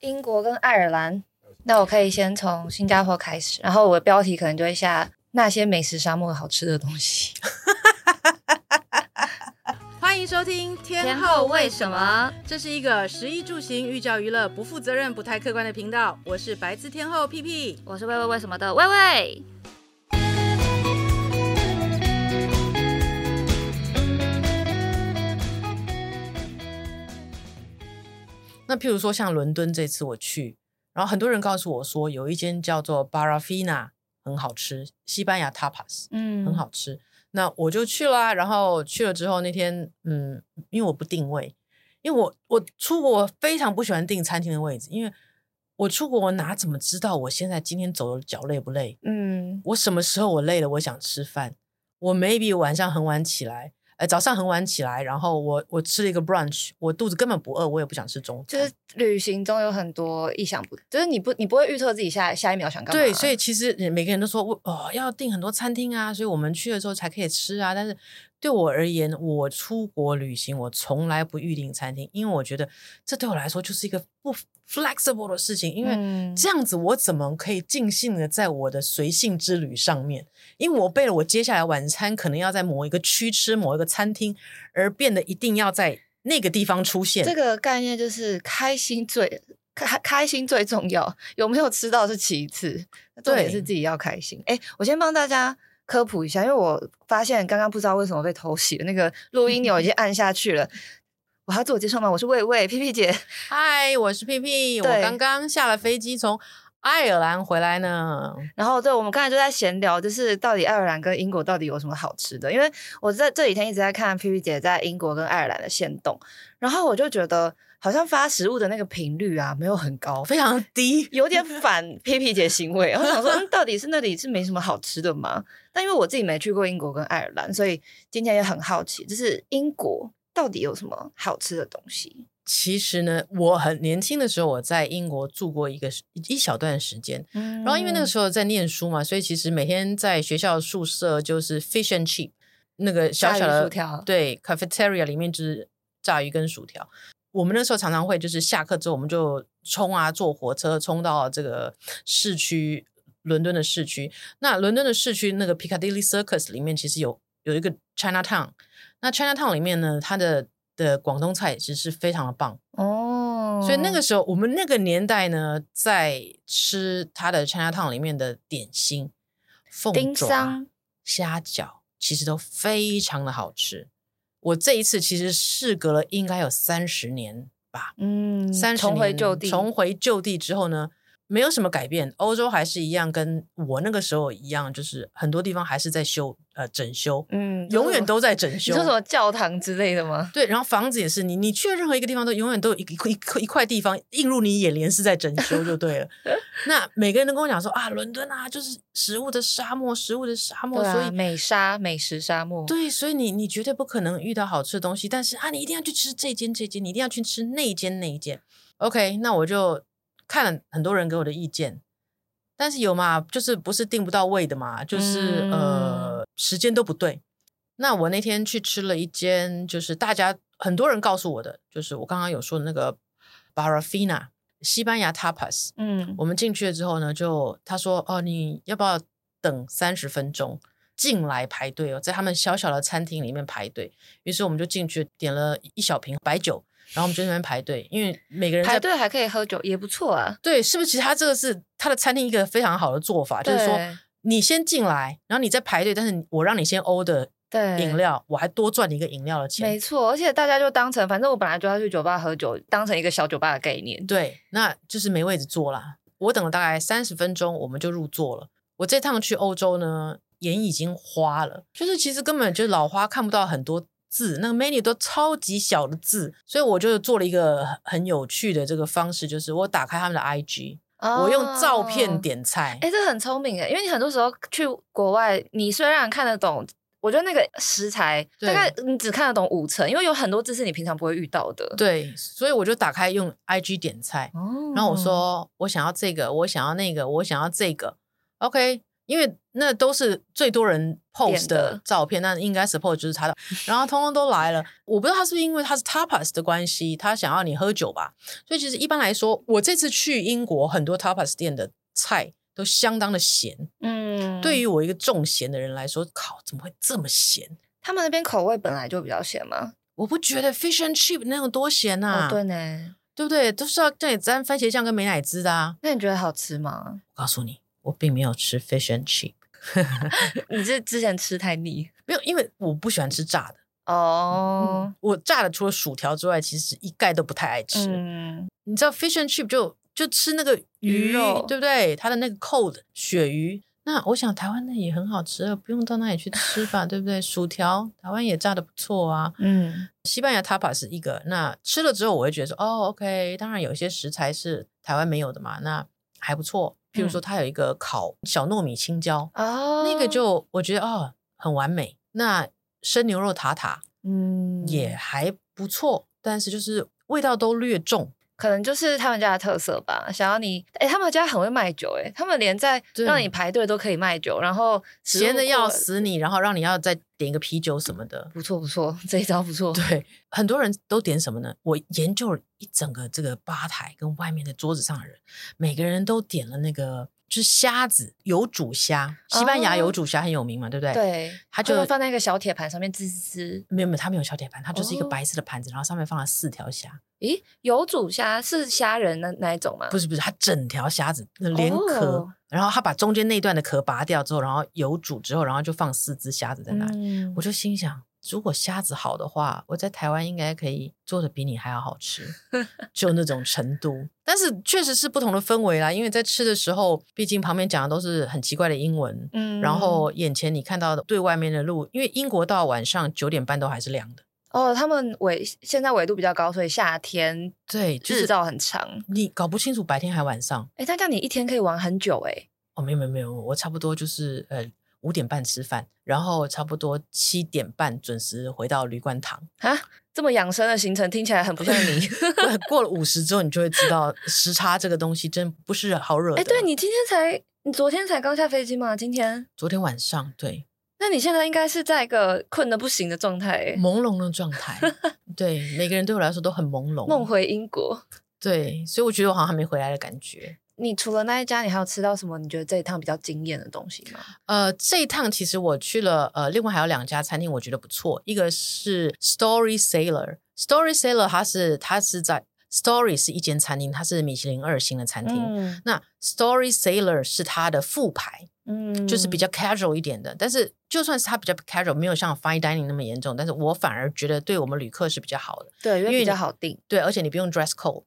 英国跟爱尔兰。那我可以先从新加坡开始，然后我的标题可能就会下那些美食沙漠好吃的东西。欢迎收听天后为什么？这是一个食衣住行、寓教于乐、不负责任、不太客观的频道。我是白字天后屁屁，我是喂喂为什么的魏魏。那譬如说像伦敦这次我去。然后很多人告诉我说，有一间叫做 Barafina 很好吃，西班牙 tapas，嗯，很好吃。那我就去了啊。然后去了之后那天，嗯，因为我不定位，因为我我出国我非常不喜欢订餐厅的位置，因为我出国我哪怎么知道我现在今天走的脚累不累？嗯，我什么时候我累了，我想吃饭，我 maybe 晚上很晚起来。呃，早上很晚起来，然后我我吃了一个 brunch，我肚子根本不饿，我也不想吃中餐。就是旅行中有很多意想不，就是你不你不会预测自己下下一秒想干嘛。对，所以其实每个人都说我，哦，要订很多餐厅啊，所以我们去的时候才可以吃啊。但是对我而言，我出国旅行，我从来不预订餐厅，因为我觉得这对我来说就是一个不 flexible 的事情，因为这样子我怎么可以尽兴的在我的随性之旅上面？因为我为了我接下来晚餐可能要在某一个区吃某一个餐厅，而变得一定要在那个地方出现。这个概念就是开心最开开心最重要，有没有吃到是其次，重点是自己要开心。哎，我先帮大家科普一下，因为我发现刚刚不知道为什么被偷袭，那个录音钮已经 按下去了。我要自我介绍吗？我是魏魏屁屁姐。嗨，我是屁屁。我刚刚下了飞机，从爱尔兰回来呢。然后，对，我们刚才就在闲聊，就是到底爱尔兰跟英国到底有什么好吃的？因为我在这几天一直在看屁屁姐在英国跟爱尔兰的限动，然后我就觉得好像发食物的那个频率啊，没有很高，非常低，有点反屁屁姐行为。我想说，嗯，到底是那里是没什么好吃的吗？但因为我自己没去过英国跟爱尔兰，所以今天也很好奇，就是英国。到底有什么好吃的东西？其实呢，我很年轻的时候，我在英国住过一个一小段时间，嗯，然后因为那个时候在念书嘛，所以其实每天在学校宿舍就是 fish and chip 那个小小的薯条，对，cafeteria 里面就是炸鱼跟薯条。我们那时候常常会就是下课之后，我们就冲啊，坐火车冲到这个市区，伦敦的市区。那伦敦的市区那个 Piccadilly Circus 里面其实有有一个 Chinatown。那 Chinatown 里面呢，它的的广东菜其实是非常的棒哦。所以那个时候，我们那个年代呢，在吃它的 Chinatown 里面的点心，凤爪、虾饺，其实都非常的好吃。我这一次其实事隔了应该有三十年吧，嗯，三十年重回旧地，重回旧地之后呢，没有什么改变，欧洲还是一样，跟我那个时候一样，就是很多地方还是在修呃整修，嗯，永远都在整修。你说什么教堂之类的吗？对，然后房子也是，你你去任何一个地方都永远都有一一块一块地方映入你眼帘是在整修就对了。那每个人都跟我讲说啊，伦敦啊，就是食物的沙漠，食物的沙漠，啊、所以美沙美食沙漠。对，所以你你绝对不可能遇到好吃的东西，但是啊，你一定要去吃这间这间，你一定要去吃那间那一间。OK，那我就。看了很多人给我的意见，但是有嘛，就是不是订不到位的嘛，就是、嗯、呃时间都不对。那我那天去吃了一间，就是大家很多人告诉我的，就是我刚刚有说的那个 Barafina 西班牙 tapas。嗯，我们进去了之后呢，就他说哦，你要不要等三十分钟进来排队哦，在他们小小的餐厅里面排队。于是我们就进去点了一小瓶白酒。然后我们就在那边排队，因为每个人排队还可以喝酒，也不错啊。对，是不是？其实他这个是他的餐厅一个非常好的做法，就是说你先进来，然后你再排队，但是我让你先 order 饮料，我还多赚你一个饮料的钱。没错，而且大家就当成，反正我本来就要去酒吧喝酒，当成一个小酒吧的概念。对，那就是没位置坐啦。我等了大概三十分钟，我们就入座了。我这趟去欧洲呢，眼已经花了，就是其实根本就老花看不到很多。字那个 menu 都超级小的字，所以我就做了一个很有趣的这个方式，就是我打开他们的 IG，、哦、我用照片点菜。哎，这很聪明哎，因为你很多时候去国外，你虽然看得懂，我觉得那个食材大概你只看得懂五成，因为有很多字是你平常不会遇到的。对，所以我就打开用 IG 点菜，哦、然后我说我想要这个，我想要那个，我想要这个，OK。因为那都是最多人 post 的照片，那应该 support 就是他的，然后通通都来了。我不知道他是不是因为他是 tapas 的关系，他想要你喝酒吧。所以其实一般来说，我这次去英国，很多 tapas 店的菜都相当的咸。嗯，对于我一个重咸的人来说，靠，怎么会这么咸？他们那边口味本来就比较咸吗？我不觉得 fish and chip 那种多咸啊。哦，对呢。对不对？都是要这里沾番茄酱跟美乃滋的啊。那你觉得好吃吗？我告诉你，我并没有吃 fish and chip。你是之前吃太腻？没有，因为我不喜欢吃炸的。哦、嗯，我炸的除了薯条之外，其实一概都不太爱吃。嗯，你知道 fish and chip 就就吃那个鱼，鱼肉对不对？它的那个 cold 鳕鱼。那我想台湾的也很好吃，不用到那里去吃吧，对不对？薯条台湾也炸的不错啊。嗯，西班牙 tapas 是一个，那吃了之后我会觉得说，哦，OK，当然有一些食材是台湾没有的嘛，那还不错。譬如说它有一个烤小糯米青椒，哦、嗯，那个就我觉得哦很完美。那生牛肉塔塔，嗯，也还不错，但是就是味道都略重。可能就是他们家的特色吧，想要你哎、欸，他们家很会卖酒哎，他们连在让你排队都可以卖酒，然后闲的要死你，然后让你要再点一个啤酒什么的，不错不错，这一招不错。对，很多人都点什么呢？我研究了一整个这个吧台跟外面的桌子上的人，每个人都点了那个。就是虾子有煮虾，西班牙有煮虾很有名嘛，哦、对不对？对，它就放在一个小铁盘上面滋滋滋。没有没有，它没有小铁盘，它就是一个白色的盘子，哦、然后上面放了四条虾。咦，有煮虾是虾仁的那一种吗？不是不是，它整条虾子连壳，哦、然后它把中间那段的壳拔掉之后，然后有煮之后，然后就放四只虾子在那里。嗯、我就心想。如果虾子好的话，我在台湾应该可以做的比你还要好吃，就那种程度。但是确实是不同的氛围啦，因为在吃的时候，毕竟旁边讲的都是很奇怪的英文，嗯，然后眼前你看到的对外面的路，因为英国到晚上九点半都还是亮的。哦，他们纬现在纬度比较高，所以夏天对日照很长，你搞不清楚白天还晚上。哎，但这样你一天可以玩很久哎。哦，没有没有没有，我差不多就是呃。五点半吃饭，然后差不多七点半准时回到旅馆躺。啊，这么养生的行程听起来很不像你。过了五十之后，你就会知道 时差这个东西真不是好惹的。哎，对，你今天才，你昨天才刚下飞机吗？今天？昨天晚上，对。那你现在应该是在一个困得不行的状态，朦胧的状态。对，每个人对我来说都很朦胧。梦回英国。对，所以我觉得我好像还没回来的感觉。你除了那一家，你还有吃到什么？你觉得这一趟比较惊艳的东西吗？呃，这一趟其实我去了，呃，另外还有两家餐厅，我觉得不错。一个是 Story Sailor，Story Sailor 它是它是在 Story 是一间餐厅，它是米其林二星的餐厅。嗯、那 Story Sailor 是它的副牌，嗯，就是比较 casual 一点的。但是就算是它比较 casual，没有像 Fine Dining 那么严重，但是我反而觉得对我们旅客是比较好的。对，因为比较好定。对，而且你不用 dress code。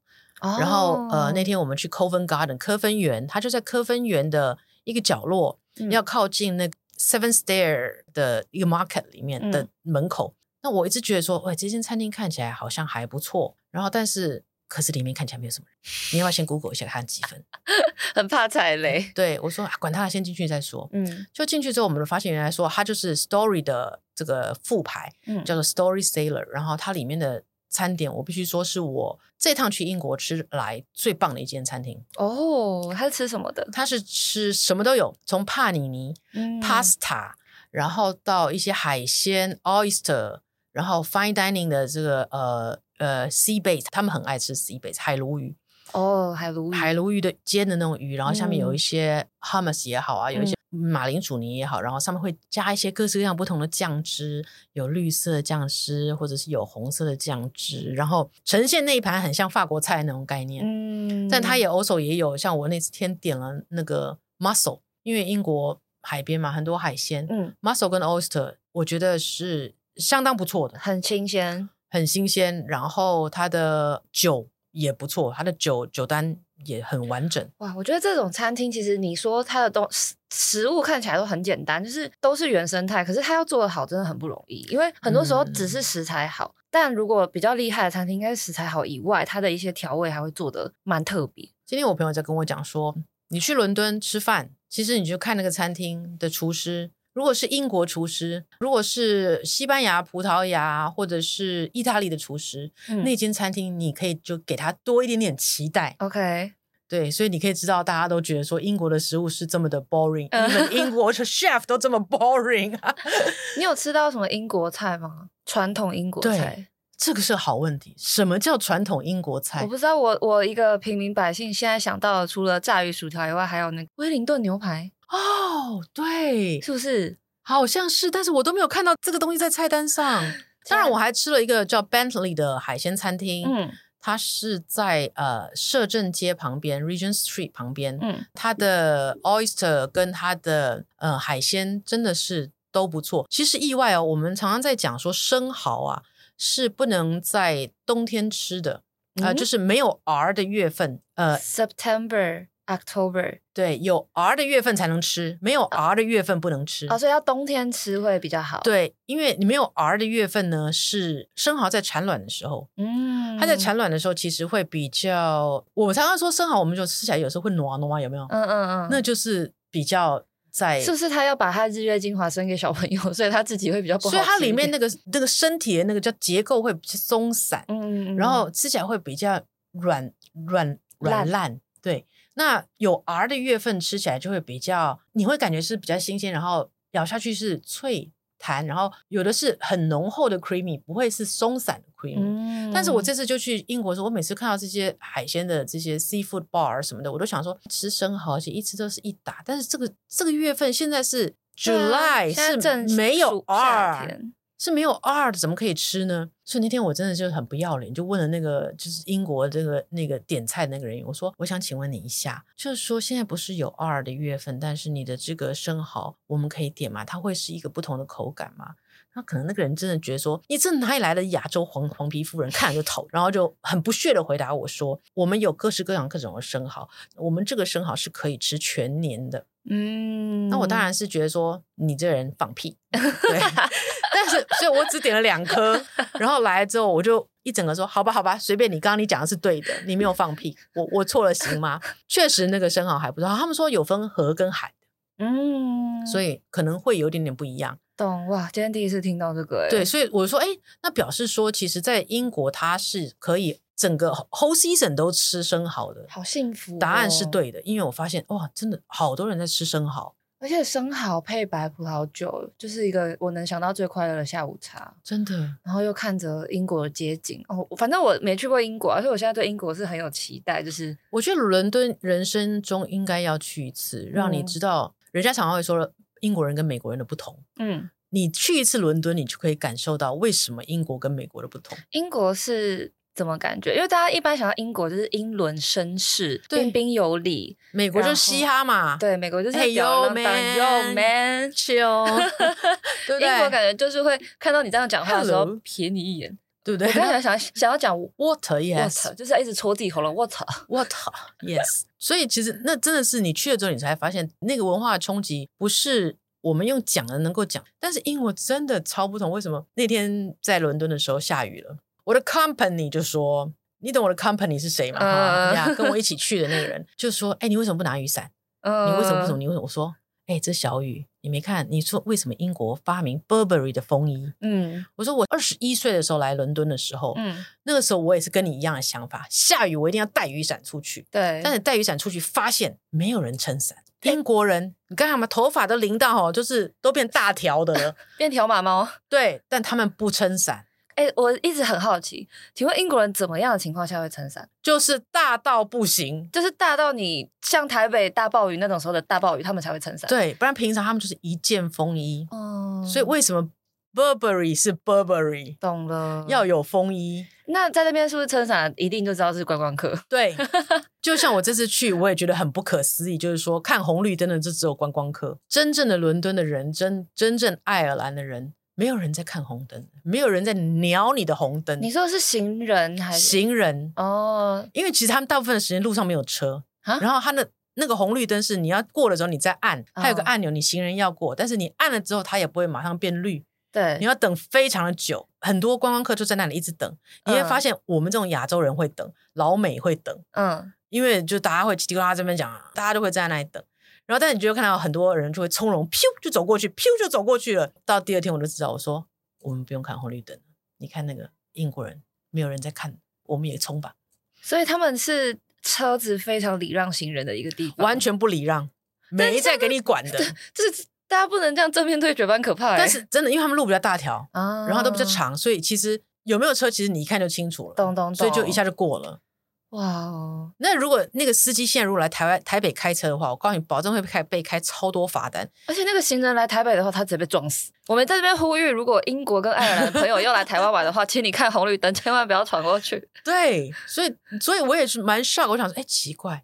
然后呃，那天我们去 Covent Garden 科芬园，它就在科芬园的一个角落，嗯、要靠近那 Seven Stair 的一个 market 里面的门口。嗯、那我一直觉得说，喂，这间餐厅看起来好像还不错。然后，但是可是里面看起来没有什么人。你要不要先 Google 一下看几分？很怕踩雷。对我说、啊，管他，先进去再说。嗯，就进去之后，我们就发现原来说，它就是 Story 的这个副牌，嗯、叫做 Story Sailor。然后它里面的。餐点我必须说是我这趟去英国吃来最棒的一间餐厅哦。他是吃什么的？他是吃什么都有，从帕尼尼、嗯、pasta，然后到一些海鲜 oyster，然后 fine dining 的这个呃呃 sea bass，他们很爱吃 sea bass 海鲈鱼哦，海鲈鱼海鲈鱼的煎的那种鱼，然后下面有一些 hummus 也好啊，嗯、有一些。马铃薯泥也好，然后上面会加一些各式各样不同的酱汁，有绿色的酱汁，或者是有红色的酱汁，然后呈现那一盘很像法国菜那种概念。嗯，但它也 also 也有像我那天点了那个 mussel，因为英国海边嘛，很多海鲜。嗯，mussel 跟 oyster 我觉得是相当不错的，很新鲜，很新鲜。然后它的酒也不错，它的酒酒单。也很完整哇！我觉得这种餐厅其实你说它的东食食物看起来都很简单，就是都是原生态，可是它要做的好真的很不容易。因为很多时候只是食材好，嗯、但如果比较厉害的餐厅，应该是食材好以外，它的一些调味还会做得蛮特别。今天我朋友在跟我讲说，你去伦敦吃饭，其实你就看那个餐厅的厨师，如果是英国厨师，如果是西班牙、葡萄牙或者是意大利的厨师，嗯、那间餐厅你可以就给他多一点点期待。OK。对，所以你可以知道，大家都觉得说英国的食物是这么的 boring，你们英国的 chef 都这么 boring 啊。你有吃到什么英国菜吗？传统英国菜？这个是好问题。什么叫传统英国菜？我不知道。我我一个平民百姓现在想到的，除了炸鱼薯条以外，还有那个威灵顿牛排。哦，对，是不是？好像是，但是我都没有看到这个东西在菜单上。当然，我还吃了一个叫 Bentley 的海鲜餐厅。嗯。它是在呃摄政街旁边，Regent Street 旁边。嗯，它的 oyster 跟它的呃海鲜真的是都不错。其实意外哦，我们常常在讲说生蚝啊是不能在冬天吃的，啊、嗯呃，就是没有 R 的月份，呃，September。October 对，有 R 的月份才能吃，没有 R 的月份不能吃。哦，所以要冬天吃会比较好。对，因为你没有 R 的月份呢，是生蚝在产卵的时候。嗯，它在产卵的时候其实会比较，我常常说生蚝，我们就吃起来有时候会糯糯啊，有没有？嗯嗯嗯，那就是比较在，是不是他要把他日月精华生给小朋友，所以他自己会比较不好。所以它里面那个那个身体的那个叫结构会比较松散，嗯，然后吃起来会比较软软软烂，对。那有 R 的月份吃起来就会比较，你会感觉是比较新鲜，然后咬下去是脆弹，然后有的是很浓厚的 creamy，不会是松散的 creamy。嗯。但是我这次就去英国的时候，我每次看到这些海鲜的这些 seafood bar 什么的，我都想说吃生蚝，而且一吃都是一打。但是这个这个月份现在是 July，是没有 R。是没有 R 的，怎么可以吃呢？所以那天我真的就很不要脸，就问了那个就是英国这个那个点菜的那个人，我说我想请问你一下，就是说现在不是有 R 的月份，但是你的这个生蚝我们可以点吗？它会是一个不同的口感吗？那可能那个人真的觉得说你这哪里来的亚洲黄黄皮肤人，看了就头，然后就很不屑的回答我说，我们有各式各样各种的生蚝，我们这个生蚝是可以吃全年的。嗯，那我当然是觉得说你这人放屁，对。所以我只点了两颗，然后来了之后，我就一整个说：“好吧，好吧，随便你。刚刚你讲的是对的，你没有放屁，我我错了行吗？”确实，那个生蚝还不错。他们说有分河跟海的，嗯，所以可能会有点点不一样。懂哇？今天第一次听到这个，对，所以我说，哎，那表示说，其实，在英国它是可以整个 whole season 都吃生蚝的，好幸福哦。答案是对的，因为我发现哇，真的好多人在吃生蚝。而且生蚝配白葡萄酒，就是一个我能想到最快乐的下午茶，真的。然后又看着英国的街景，哦，反正我没去过英国，而且我现在对英国是很有期待。就是我觉得伦敦人生中应该要去一次，让你知道，人家常常会说英国人跟美国人的不同。嗯，你去一次伦敦，你就可以感受到为什么英国跟美国的不同。英国是。怎么感觉？因为大家一般想到英国就是英伦绅士，彬彬有礼；美国就是嘻哈嘛，对，美国就是 Yo man，Yo man，chill，对不 对？英国感觉就是会看到你这样讲话的时候瞥你一眼，对不对？我刚才想想要讲 water，yes，就是要一直戳自己喉咙，water，water，yes。所以其实那真的是你去了之后，你才发现那个文化的冲击不是我们用讲的能够讲，但是英国真的超不同。为什么？那天在伦敦的时候下雨了。我的 company 就说，你懂我的 company 是谁吗？哈、uh, 跟我一起去的那个人就说，哎，你为什么不拿雨伞？Uh, 你为什么不走？你为什么？我说，哎，这小雨，你没看？你说为什么英国发明 Burberry 的风衣？嗯，我说我二十一岁的时候来伦敦的时候，嗯，那个时候我也是跟你一样的想法，下雨我一定要带雨伞出去。对，但是带雨伞出去，发现没有人撑伞。英国人，你看他们头发都淋到哦，就是都变大条的了，变条马猫。对，但他们不撑伞。哎，我一直很好奇，请问英国人怎么样的情况下会撑伞？就是大到不行，就是大到你像台北大暴雨那种时候的大暴雨，他们才会撑伞。对，不然平常他们就是一件风衣。哦，所以为什么 Burberry 是 Burberry？懂了，要有风衣。那在那边是不是撑伞一定就知道是观光客？对，就像我这次去，我也觉得很不可思议，就是说看红绿灯的就只有观光客，真正的伦敦的人，真真正爱尔兰的人。没有人在看红灯，没有人在鸟你的红灯。你说的是行人还是行人？哦，因为其实他们大部分的时间路上没有车，蛤然后他的那个红绿灯是你要过的时候你再按，它有个按钮，你行人要过，哦、但是你按了之后它也不会马上变绿，对，你要等非常的久。很多观光客就在那里一直等，你会发现我们这种亚洲人会等，老美会等，嗯，因为就大家会叽里呱啦这边讲，大家都会在那里等。然后，但你就会看到很多人就会从容，咻就走过去，咻就走过去了。到第二天，我就知道，我说我们不用看红绿灯，你看那个英国人，没有人在看，我们也冲吧。所以他们是车子非常礼让行人的一个地方，完全不礼让，没在给你管的。就是大家不能这样正面对决，蛮可怕的。但是真的，因为他们路比较大条啊，然后都比较长，所以其实有没有车，其实你一看就清楚了。咚咚咚，所以就一下就过了。哇哦！那如果那个司机现在如果来台湾台北开车的话，我告诉你，保证会被开被开超多罚单。而且那个行人来台北的话，他直接被撞死。我们在这边呼吁，如果英国跟爱尔兰的朋友要来台湾玩的话，请你看红绿灯，千万不要闯过去。对，所以所以我也是蛮 shock。我想说，哎，奇怪，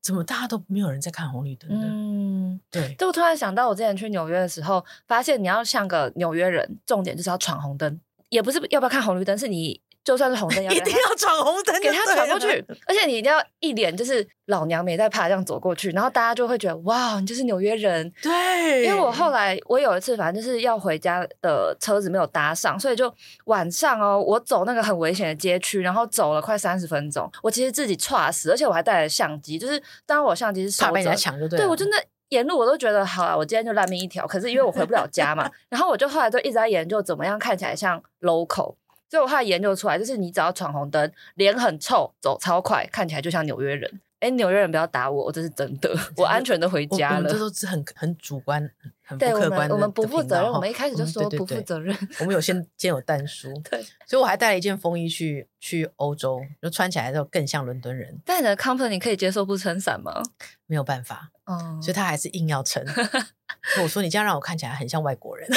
怎么大家都没有人在看红绿灯的？嗯，对。就我突然想到，我之前去纽约的时候，发现你要像个纽约人，重点就是要闯红灯，也不是要不要看红绿灯，是你。就算是红灯，一定要闯红灯，给他闯过去。而且你一定要一脸就是老娘没在怕，这样走过去，然后大家就会觉得哇，你就是纽约人。对，因为我后来我有一次，反正就是要回家的车子没有搭上，所以就晚上哦，我走那个很危险的街区，然后走了快三十分钟。我其实自己剉死，而且我还带了相机，就是当我相机是怕被人家抢，就对。对，我真的沿路我都觉得好了，我今天就烂命一条。可是因为我回不了家嘛，然后我就后来就一直在研究怎么样看起来像 local。所以我后来研究出来，就是你只要闯红灯，脸很臭，走超快，看起来就像纽约人。哎，纽约人不要打我，我这是真的，我安全的回家了。我们这都是很很主观、很不客观的。对，我们不负责任，我们一开始就说不负责任。我们有先先有但书，对，所以我还带了一件风衣去去欧洲，就穿起来之后更像伦敦人。但你的 company 可以接受不撑伞吗？没有办法，哦，所以他还是硬要撑。我说你这样让我看起来很像外国人。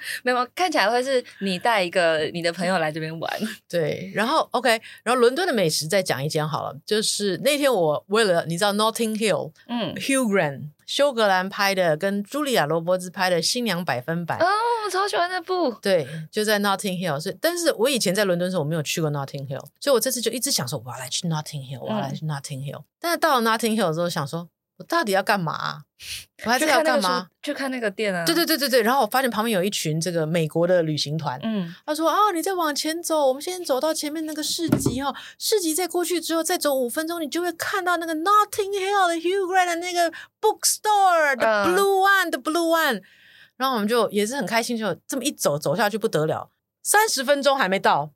没有，看起来会是你带一个你的朋友来这边玩。对，然后 OK，然后伦敦的美食再讲一间好了。就是那天我为了你知道 Notting Hill，嗯，Hugh Grant 休格兰拍的，跟茱莉亚罗伯兹拍的《新娘百分百》。哦，我超喜欢那部。对，就在 Notting Hill。所以，但是我以前在伦敦的时候我没有去过 Notting Hill，所以我这次就一直想说我要来去 Notting Hill，我要来去 Notting Hill。嗯，但是到了 Notting Hill 之后想说。我到底要干嘛？我还是要干嘛？去看那个店啊！对对对对对。然后我发现旁边有一群这个美国的旅行团。嗯，他说：“啊，你再往前走，我们先走到前面那个市集哈。市集再过去之后，再走五分钟，你就会看到那个 Notting Hill 的 Hugh Grant 的那个 bookstore 的 Blue One 的 Blue One。然后我们就也是很开心，就这么一走走下去不得了，三十分钟还没到，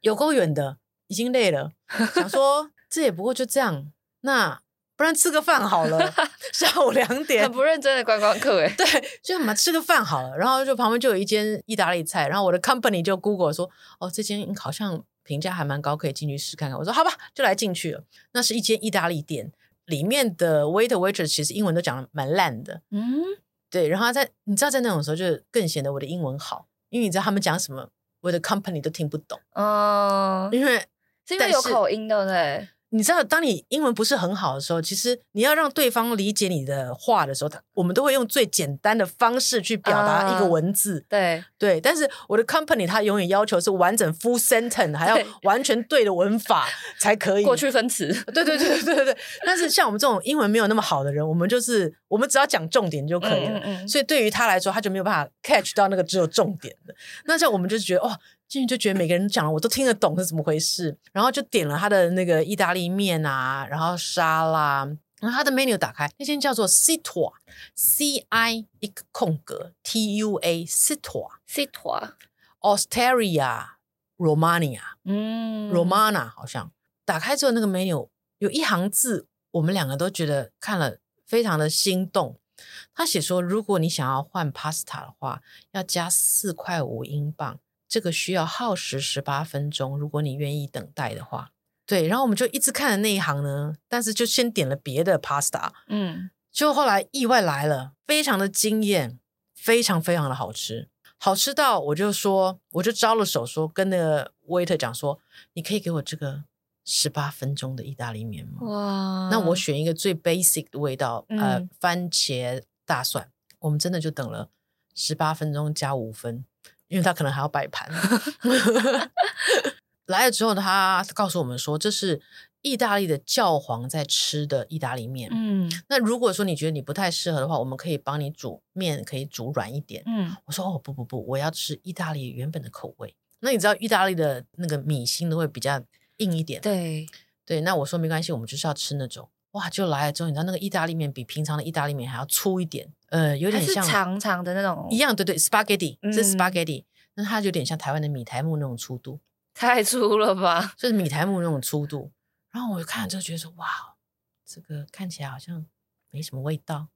有够远的，已经累了。想说这也不过就这样，那。”不然吃个饭好了，下午两点。很不认真的观光客哎。对，就嘛吃个饭好了，然后就旁边就有一间意大利菜，然后我的 company 就 Google 说，哦，这间好像评价还蛮高，可以进去试看看。我说好吧，就来进去了。那是一间意大利店，里面的 waiter waitress 其实英文都讲的蛮烂的。嗯，对。然后在你知道在那种时候，就更显得我的英文好，因为你知道他们讲什么，我的 company 都听不懂。哦，因为是因为有口音对不，对。你知道，当你英文不是很好的时候，其实你要让对方理解你的话的时候，我们都会用最简单的方式去表达一个文字。Uh, 对对，但是我的 company 它永远要求是完整 full sentence，还要完全对的文法 才可以。过去分词。对对对对对对。但是像我们这种英文没有那么好的人，我们就是我们只要讲重点就可以了。嗯嗯嗯。所以对于他来说，他就没有办法 catch 到那个只有重点的。那像我们就觉得哦。进去就觉得每个人讲的我都听得懂是怎么回事，然后就点了他的那个意大利面啊，然后沙拉，然后他的 menu 打开，那间叫做 Città，C I 一个空格 T U A Città，Città，Osteria Romania，嗯，Romana 好像。打开之后那个 menu 有一行字，我们两个都觉得看了非常的心动。他写说，如果你想要换 pasta 的话，要加四块五英镑。这个需要耗时十八分钟，如果你愿意等待的话，对。然后我们就一直看的那一行呢，但是就先点了别的 pasta，嗯，就后来意外来了，非常的惊艳，非常非常的好吃，好吃到我就说，我就招了手说，跟那个 waiter 讲说，你可以给我这个十八分钟的意大利面吗？哇，那我选一个最 basic 的味道，嗯、呃，番茄大蒜，我们真的就等了十八分钟加五分。因为他可能还要摆盘，来了之后，他告诉我们说，这是意大利的教皇在吃的意大利面。嗯，那如果说你觉得你不太适合的话，我们可以帮你煮面，可以煮软一点。嗯，我说哦不不不，我要吃意大利原本的口味。那你知道意大利的那个米心都会比较硬一点。对对，那我说没关系，我们就是要吃那种。哇，就来了之后，你知道那个意大利面比平常的意大利面还要粗一点。呃，有点像长长的那种，一样，对对，spaghetti，是 spaghetti，那、嗯、它就有点像台湾的米苔木那种粗度，太粗了吧？就是米苔木那种粗度。然后我就看了之后觉得说，哇，这个看起来好像没什么味道，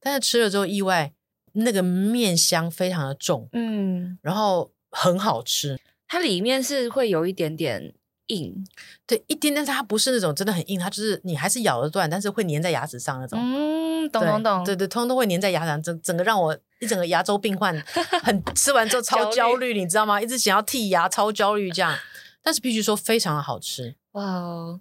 但是吃了之后意外，那个面香非常的重，嗯，然后很好吃。它里面是会有一点点硬，对，一点点，它不是那种真的很硬，它就是你还是咬得断，但是会粘在牙齿上那种。嗯，懂懂懂，对对，通通都会粘在牙齿上，整整个让我一整个牙周病患，很吃完之后超焦虑，你知道吗？一直想要剔牙，超焦虑这样。但是必须说非常的好吃，哇，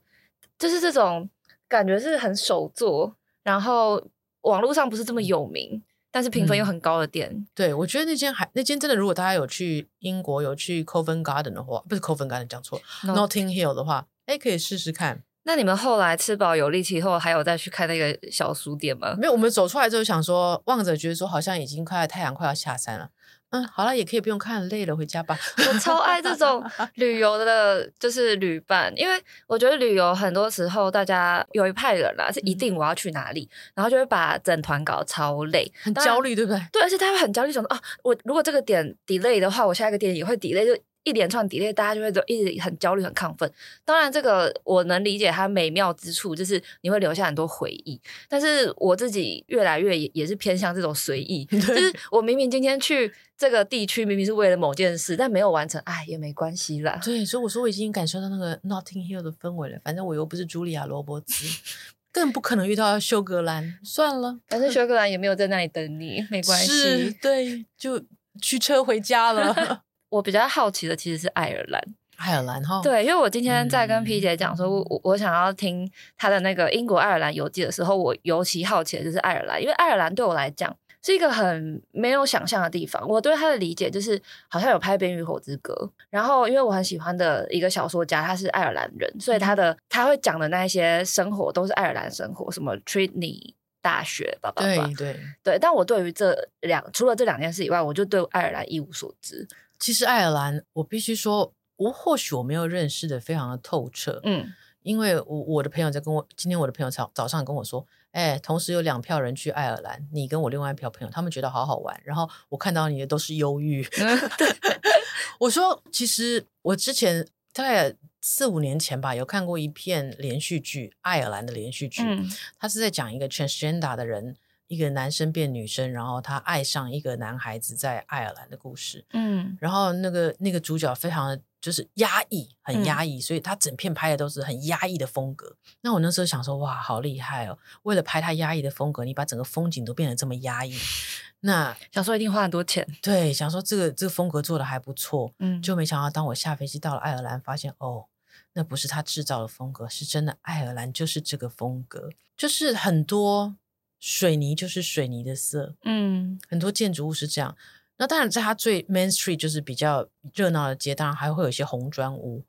就是这种感觉是很手作，然后网络上不是这么有名。但是评分又很高的店，嗯、对，我觉得那间还那间真的，如果大家有去英国有去 Covent Garden 的话，不是 Covent Garden 讲错 Notting Hill 的话，哎，可以试试看。那你们后来吃饱有力气以后，还有再去看那个小书店吗？没有，我们走出来之后想说，望着觉得说好像已经快太阳快要下山了。嗯，好了，也可以不用看，累了回家吧。我超爱这种 旅游的，就是旅伴，因为我觉得旅游很多时候大家有一派人啦，是一定我要去哪里，嗯、然后就会把整团搞超累，很焦虑，对不对？对，而且他会很焦虑，想说啊，我如果这个点 delay 的话，我下一个点也会 delay，就。一连串 delay，大家就会都一直很焦虑、很亢奋。当然，这个我能理解它美妙之处，就是你会留下很多回忆。但是我自己越来越也也是偏向这种随意，就是我明明今天去这个地区，明明是为了某件事，但没有完成，哎，也没关系啦。对，所以我说我已经感受到那个 Notting Hill 的氛围了。反正我又不是茱莉亚·罗伯茨，更不可能遇到休格兰。算了，反正休格兰也没有在那里等你，没 关系。对，就驱车回家了。我比较好奇的其实是爱尔兰，爱尔兰哈，对，因为我今天在跟 P 姐讲说，我我想要听她的那个英国爱尔兰游记的时候，我尤其好奇的就是爱尔兰，因为爱尔兰对我来讲是一个很没有想象的地方。我对他的理解就是好像有拍《冰与火之歌》，然后因为我很喜欢的一个小说家他是爱尔兰人，所以他的他会讲的那些生活都是爱尔兰生活，什么 Trinity 大学，吧吧吧，对对对。但我对于这两除了这两件事以外，我就对爱尔兰一无所知。其实爱尔兰，我必须说，我或许我没有认识的非常的透彻，嗯，因为我我的朋友在跟我，今天我的朋友早早上跟我说，哎，同时有两票人去爱尔兰，你跟我另外一票朋友，他们觉得好好玩，然后我看到你的都是忧郁，我说，其实我之前大概四五年前吧，有看过一片连续剧，爱尔兰的连续剧，嗯，他是在讲一个 transgender 的人。一个男生变女生，然后他爱上一个男孩子，在爱尔兰的故事。嗯，然后那个那个主角非常的就是压抑，很压抑，嗯，所以他整片拍的都是很压抑的风格。那我那时候想说，哇，好厉害哦！为了拍他压抑的风格，你把整个风景都变得这么压抑。那想说一定花很多钱。对，想说这个这个风格做的还不错。嗯，就没想到当我下飞机到了爱尔兰，发现哦，那不是他制造的风格，是真的爱尔兰就是这个风格，就是很多。水泥就是水泥的色，嗯，很多建筑物是这样。那当然，在它最 Main Street 就是比较热闹的街，当然还会有一些红砖屋。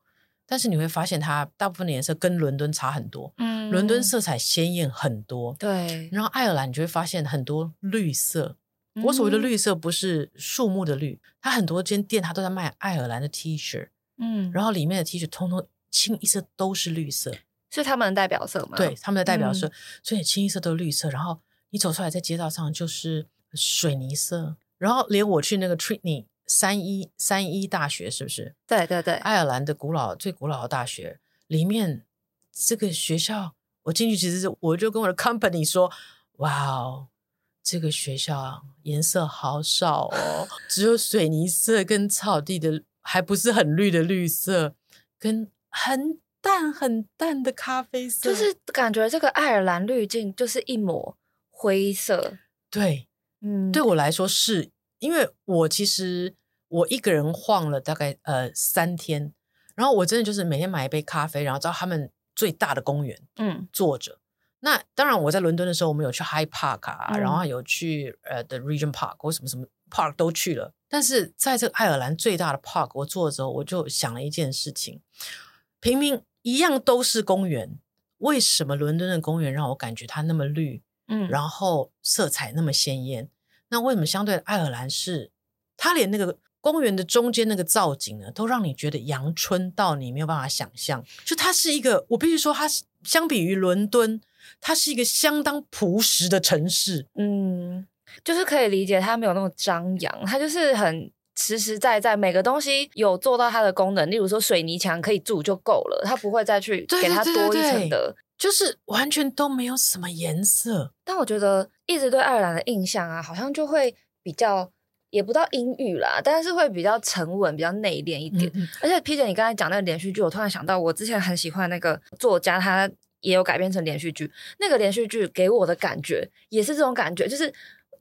但是你会发现，它大部分的颜色跟伦敦差很多，嗯，伦敦色彩鲜艳很多，对。然后爱尔兰你就会发现很多绿色。嗯、我所谓的绿色不是树木的绿，它很多间店它都在卖爱尔兰的 T 恤，嗯，然后里面的 T 恤通通清一色都是绿色。是他们的代表色吗？对，他们的代表色，嗯、所以清一色都是绿色。然后你走出来，在街道上就是水泥色。然后连我去那个 Trinity 三一三一大学，是不是？对对对，爱尔兰的古老最古老的大学里面，这个学校我进去，其实是我就跟我的 company 说：“哇哦，这个学校颜色好少哦，只有水泥色跟草地的，还不是很绿的绿色，跟很。”淡很淡的咖啡色，就是感觉这个爱尔兰滤镜就是一抹灰色。对，嗯，对我来说是，因为我其实我一个人晃了大概呃三天，然后我真的就是每天买一杯咖啡，然后到他们最大的公园，嗯，坐着。那当然我在伦敦的时候，我们有去 High Park 啊，嗯、然后有去呃 The Region Park 或什么什么 Park 都去了。但是在这个爱尔兰最大的 Park，我坐的时候，我就想了一件事情：平民。一样都是公园，为什么伦敦的公园让我感觉它那么绿，嗯，然后色彩那么鲜艳？那为什么相对的爱尔兰是，它连那个公园的中间那个造景呢，都让你觉得阳春到你没有办法想象？就它是一个，我必须说，它相比于伦敦，它是一个相当朴实的城市，嗯，就是可以理解它没有那么张扬，它就是很实实在在每个东西有做到它的功能，例如说水泥墙可以住就够了，它不会再去给它多一层的，对对对对，就是完全都没有什么颜色。但我觉得一直对爱尔兰的印象啊，好像就会比较也不到阴郁啦，但是会比较沉稳、比较内敛一点。嗯嗯，而且 P 姐，你刚才讲那个连续剧，我突然想到，我之前很喜欢那个作家，他也有改编成连续剧。那个连续剧给我的感觉也是这种感觉，就是。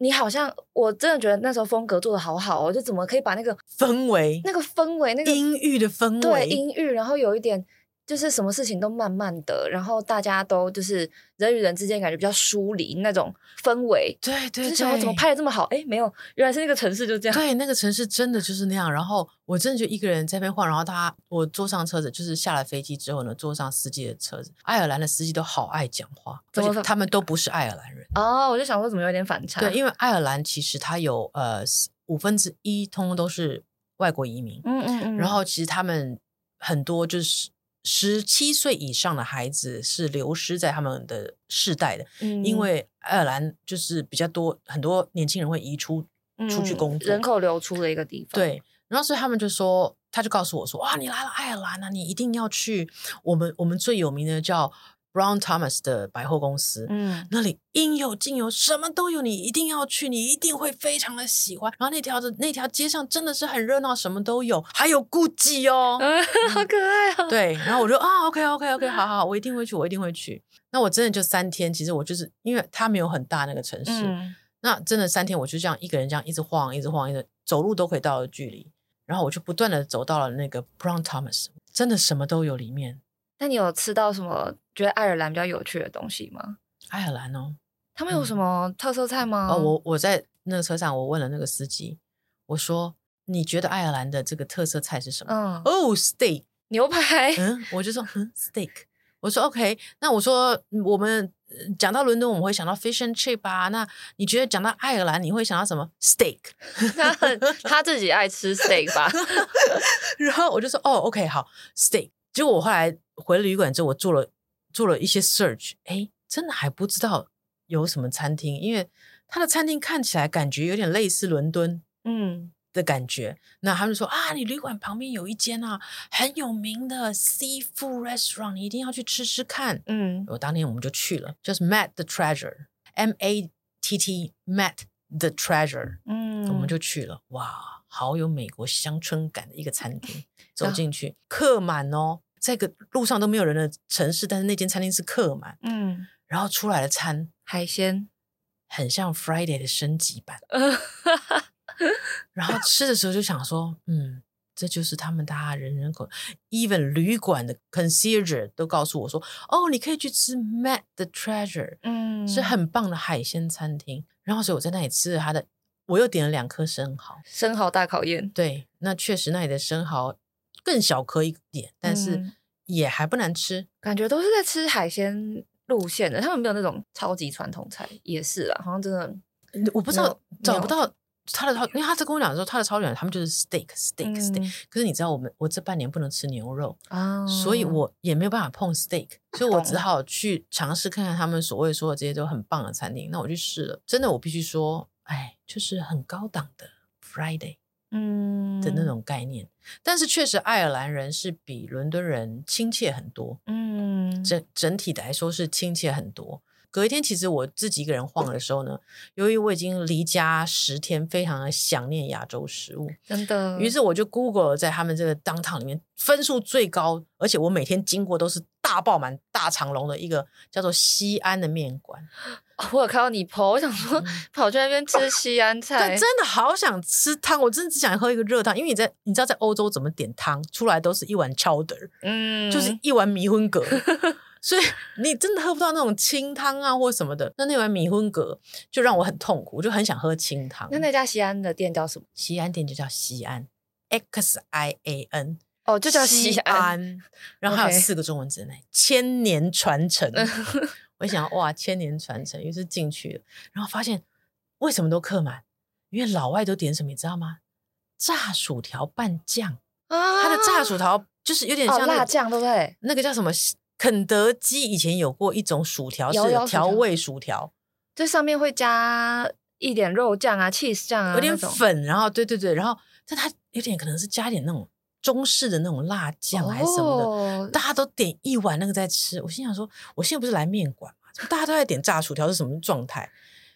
你好像我真的觉得那时候风格做的好好哦，就怎么可以把那个氛围、那个氛围、那个阴郁的氛围，对阴郁，然后有一点。就是什么事情都慢慢的，然后大家都就是人与人之间感觉比较疏离那种氛围。对对对，就是想说怎么拍的这么好？哎，没有，原来是那个城市就这样。对，那个城市真的就是那样。然后我真的就一个人在那边晃，然后他我坐上车子，就是下了飞机之后呢，坐上司机的车子。爱尔兰的司机都好爱讲话，而且他们都不是爱尔兰人。哦，我就想说怎么有点反差？对，因为爱尔兰其实它有呃五分之一通通都是外国移民。嗯嗯嗯。然后其实他们很多就是。十七岁以上的孩子是流失在他们的世代的，嗯，因为爱尔兰就是比较多很多年轻人会移出出去工作，嗯，人口流出的一个地方。对，然后所以他们就说，他就告诉我说，哇，你来了爱尔兰啊，你一定要去我们我们最有名的叫。Brown Thomas 的百货公司，嗯，那里应有尽有，什么都有，你一定要去，你一定会非常的喜欢。然后那条的那条街上真的是很热闹，什么都有，还有 Gucci 哦，嗯，好可爱哦。对，然后我就啊，OK OK OK，好好，我一定会去，我一定会去。那我真的就三天，其实我就是因为它没有很大那个城市，嗯，那真的三天我就这样一个人这样一直晃，一直晃，一直走路都可以到的距离，然后我就不断的走到了那个 Brown Thomas，真的什么都有里面。那你有吃到什么觉得爱尔兰比较有趣的东西吗？爱尔兰哦，他们有什么特色菜吗？嗯、哦，我我在那个车上，我问了那个司机，我说你觉得爱尔兰的这个特色菜是什么？嗯，哦，steak 牛排。嗯，我就说嗯，steak。我说 OK，那我说我们讲到伦敦，我们会想到 fish and chip 啊。那你觉得讲到爱尔兰，你会想到什么？steak。他自己爱吃 steak 吧？然后我就说哦，OK，好，steak。结果我后来。回了旅馆之后，我做了做了一些 search，哎，真的还不知道有什么餐厅，因为他的餐厅看起来感觉有点类似伦敦，嗯的感觉。嗯、那他们说啊，你旅馆旁边有一间啊很有名的 seafood restaurant，你一定要去吃吃看。嗯，我当天我们就去了，就是 Matt the Treasure，M A T T Matt the Treasure，嗯，我们就去了，哇，好有美国乡村感的一个餐厅，走进去客满哦。在个路上都没有人的城市，但是那间餐厅是客满，嗯，然后出来的餐海鲜很像 Friday 的升级版，然后吃的时候就想说，嗯，这就是他们大家人人口，even 旅馆的 concierge 都告诉我说，哦，你可以去吃 Matt the Treasure，嗯，是很棒的海鲜餐厅。然后所以我在那里吃了他的，我又点了两颗生蚝，生蚝大考验，对，那确实那里的生蚝。更小颗一点，但是也还不难吃，嗯、感觉都是在吃海鲜路线的。他们没有那种超级传统菜，也是啦，好像真的，我不知道找不到他的超，因为他在跟我讲的时候，他的超远，他们就是 steak steak steak、嗯。可是你知道，我们我这半年不能吃牛肉啊，所以我也没有办法碰 steak，所以我只好去尝试看看他们所谓说的这些都很棒的餐厅。那我去试了，真的，我必须说，哎，就是很高档的 Friday。嗯的那种概念，但是确实爱尔兰人是比伦敦人亲切很多，嗯，整整体来说是亲切很多。隔一天，其实我自己一个人晃的时候呢，由于我已经离家十天，非常的想念亚洲食物，真的。于是我就 Google 在他们这个 downtown 里面分数最高，而且我每天经过都是大爆满、大长龙的一个叫做西安的面馆。哦，我有看到你 po，我想说跑去那边吃西安菜，但真的好想吃汤，我真的只想喝一个热汤，因为你在你知道在欧洲怎么点汤，出来都是一碗 chowder，嗯，就是一碗迷魂格。所以 你真的喝不到那种清汤啊，或什么的。那那碗米粉格就让我很痛苦，我就很想喝清汤。那那家西安的店叫什么？西安店就叫西安，X I A N。哦，就叫西安。西安然后还有四个中文字呢千年传承。我想哇，千年传承，于是进去了，然后发现为什么都客满？因为老外都点什么，你知道吗？炸薯条拌酱啊，它的炸薯条就是有点像、那个哦、辣酱，对不对？那个叫什么？肯德基以前有过一种薯条是调味薯条，这上面会加一点肉酱啊、cheese 酱啊，有点粉，然后对对对，然后但它有点可能是加点那种中式的那种辣酱还是什么的，哦、大家都点一碗那个在吃。我心想说，我现在不是来面馆嘛，大家都在点炸薯条是什么状态？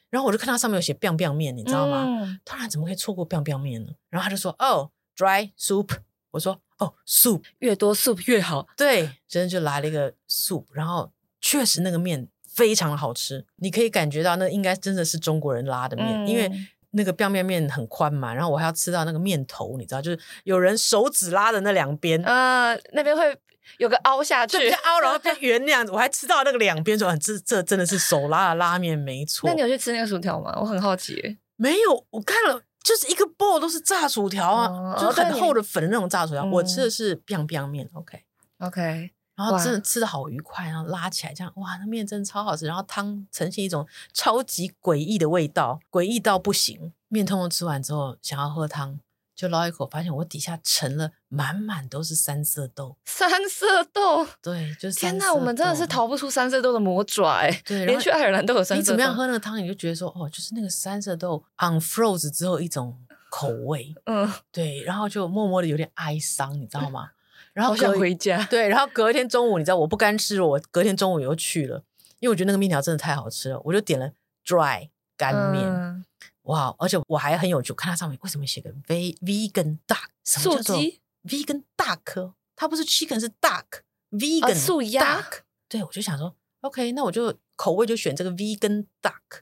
然后我就看它上面有写 biang biang 面，你知道吗？嗯、突然怎么可以错过 biang biang 面呢？然后他就说哦，dry soup。我说哦，soup 越多 soup 越好。对，真的就来了一个 soup，然后确实那个面非常的好吃，你可以感觉到那应该真的是中国人拉的面，嗯、因为那个 biang biang 面很宽嘛，然后我还要吃到那个面头，你知道，就是有人手指拉的那两边，呃，那边会有个凹下去，凹然后变 圆那样子，我还吃到那个两边，说这这真的是手拉的拉面，没错。那你有去吃那个薯条吗？我很好奇。没有，我看了。就是一个 bowl 都是炸薯条啊，哦、就是很厚的粉的那种炸薯条。哦、我吃的是 biang biang 面，OK OK，然后真的吃的好愉快，然后拉起来这样，哇，那面真的超好吃。然后汤呈现一种超级诡异的味道，诡异到不行。面通通吃完之后，想要喝汤，就捞一口，发现我底下盛了满满都是三色豆。三色豆，对，就是天哪，我们真的是逃不出三色豆的魔爪哎、欸！对，连去爱尔兰都有三色豆。你怎么样喝那个汤，你就觉得说，哦，就是那个三色豆 unfroze 之后一种。口味，嗯，对，然后就默默的有点哀伤，你知道吗？然后好想回家。对，然后隔一天中午，你知道我不甘吃了，我隔天中午又去了，因为我觉得那个面条真的太好吃了，我就点了 dry 干面。嗯、哇，而且我还很有趣，看它上面为什么写个 vegan duck？什么叫做 vegan duck？它不是 chicken，是 duck，vegan、啊、素鸭。对，我就想说，OK，那我就口味就选这个 vegan duck。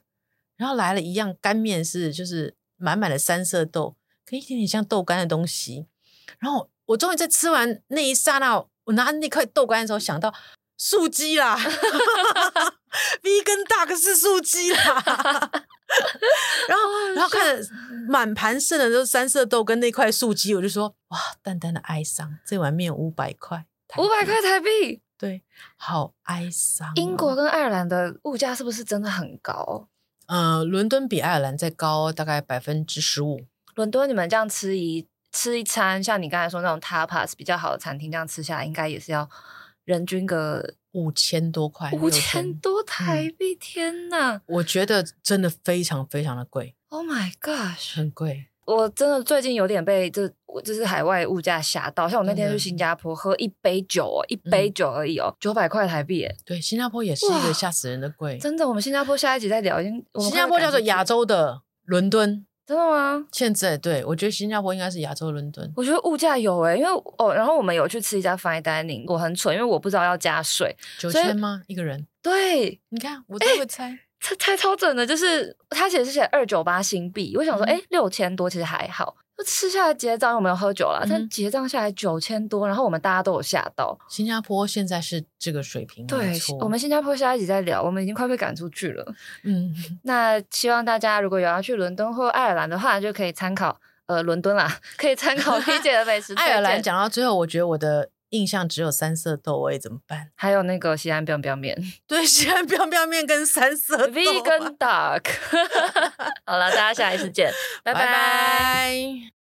然后来了一样干面，是就是。满满的三色豆，跟一点点像豆干的东西。然后我终于在吃完那一刹那，我拿那块豆干的时候，想到素鸡啦，Vegan Duck 是素鸡啦。然后，然后看着满盘剩的都是三色豆跟那块素鸡，我就说哇，淡淡的哀伤。这碗面五百块，五百块台币，对，好哀伤哦。英国跟爱尔兰的物价是不是真的很高？呃，伦敦比爱尔兰再高大概百分之十五。伦敦你们这样吃一吃一餐，像你刚才说那种 tapas 比较好的餐厅，这样吃下来应该也是要人均个五千多块，五千多台币，嗯、天呐，我觉得真的非常非常的贵。Oh my gosh，很贵。我真的最近有点被这我就是海外物价吓到，像我那天去新加坡喝一杯酒哦，一杯酒而已哦，九百块台币诶。对，新加坡也是一个吓死人的贵。真的，我们新加坡下一集再聊。已经新加坡叫做亚洲的伦敦，真的吗？现在对，我觉得新加坡应该是亚洲伦敦。我觉得物价有诶，因为哦，然后我们有去吃一家 fine dining，我很蠢，因为我不知道要加税。九千吗？一个人？对，你看我都会猜。猜猜超准的，就是他写是写二九八新币，我想说，哎、嗯，六千多其实还好。就吃下来结账，又没有喝酒了，嗯、但结账下来九千多，然后我们大家都有吓到。新加坡现在是这个水平，对，错我们新加坡下一集再聊，我们已经快被赶出去了。嗯，那希望大家如果有要去伦敦或爱尔兰的话，就可以参考呃伦敦啦，可以参考 P 姐的美食。爱尔兰讲到最后，我觉得我的。印象只有三色豆，味怎么办？还有那个西安 biang biang 面，对，西安 biang biang 面跟三色豆，Vegan duck。好了，大家下一次见，拜拜。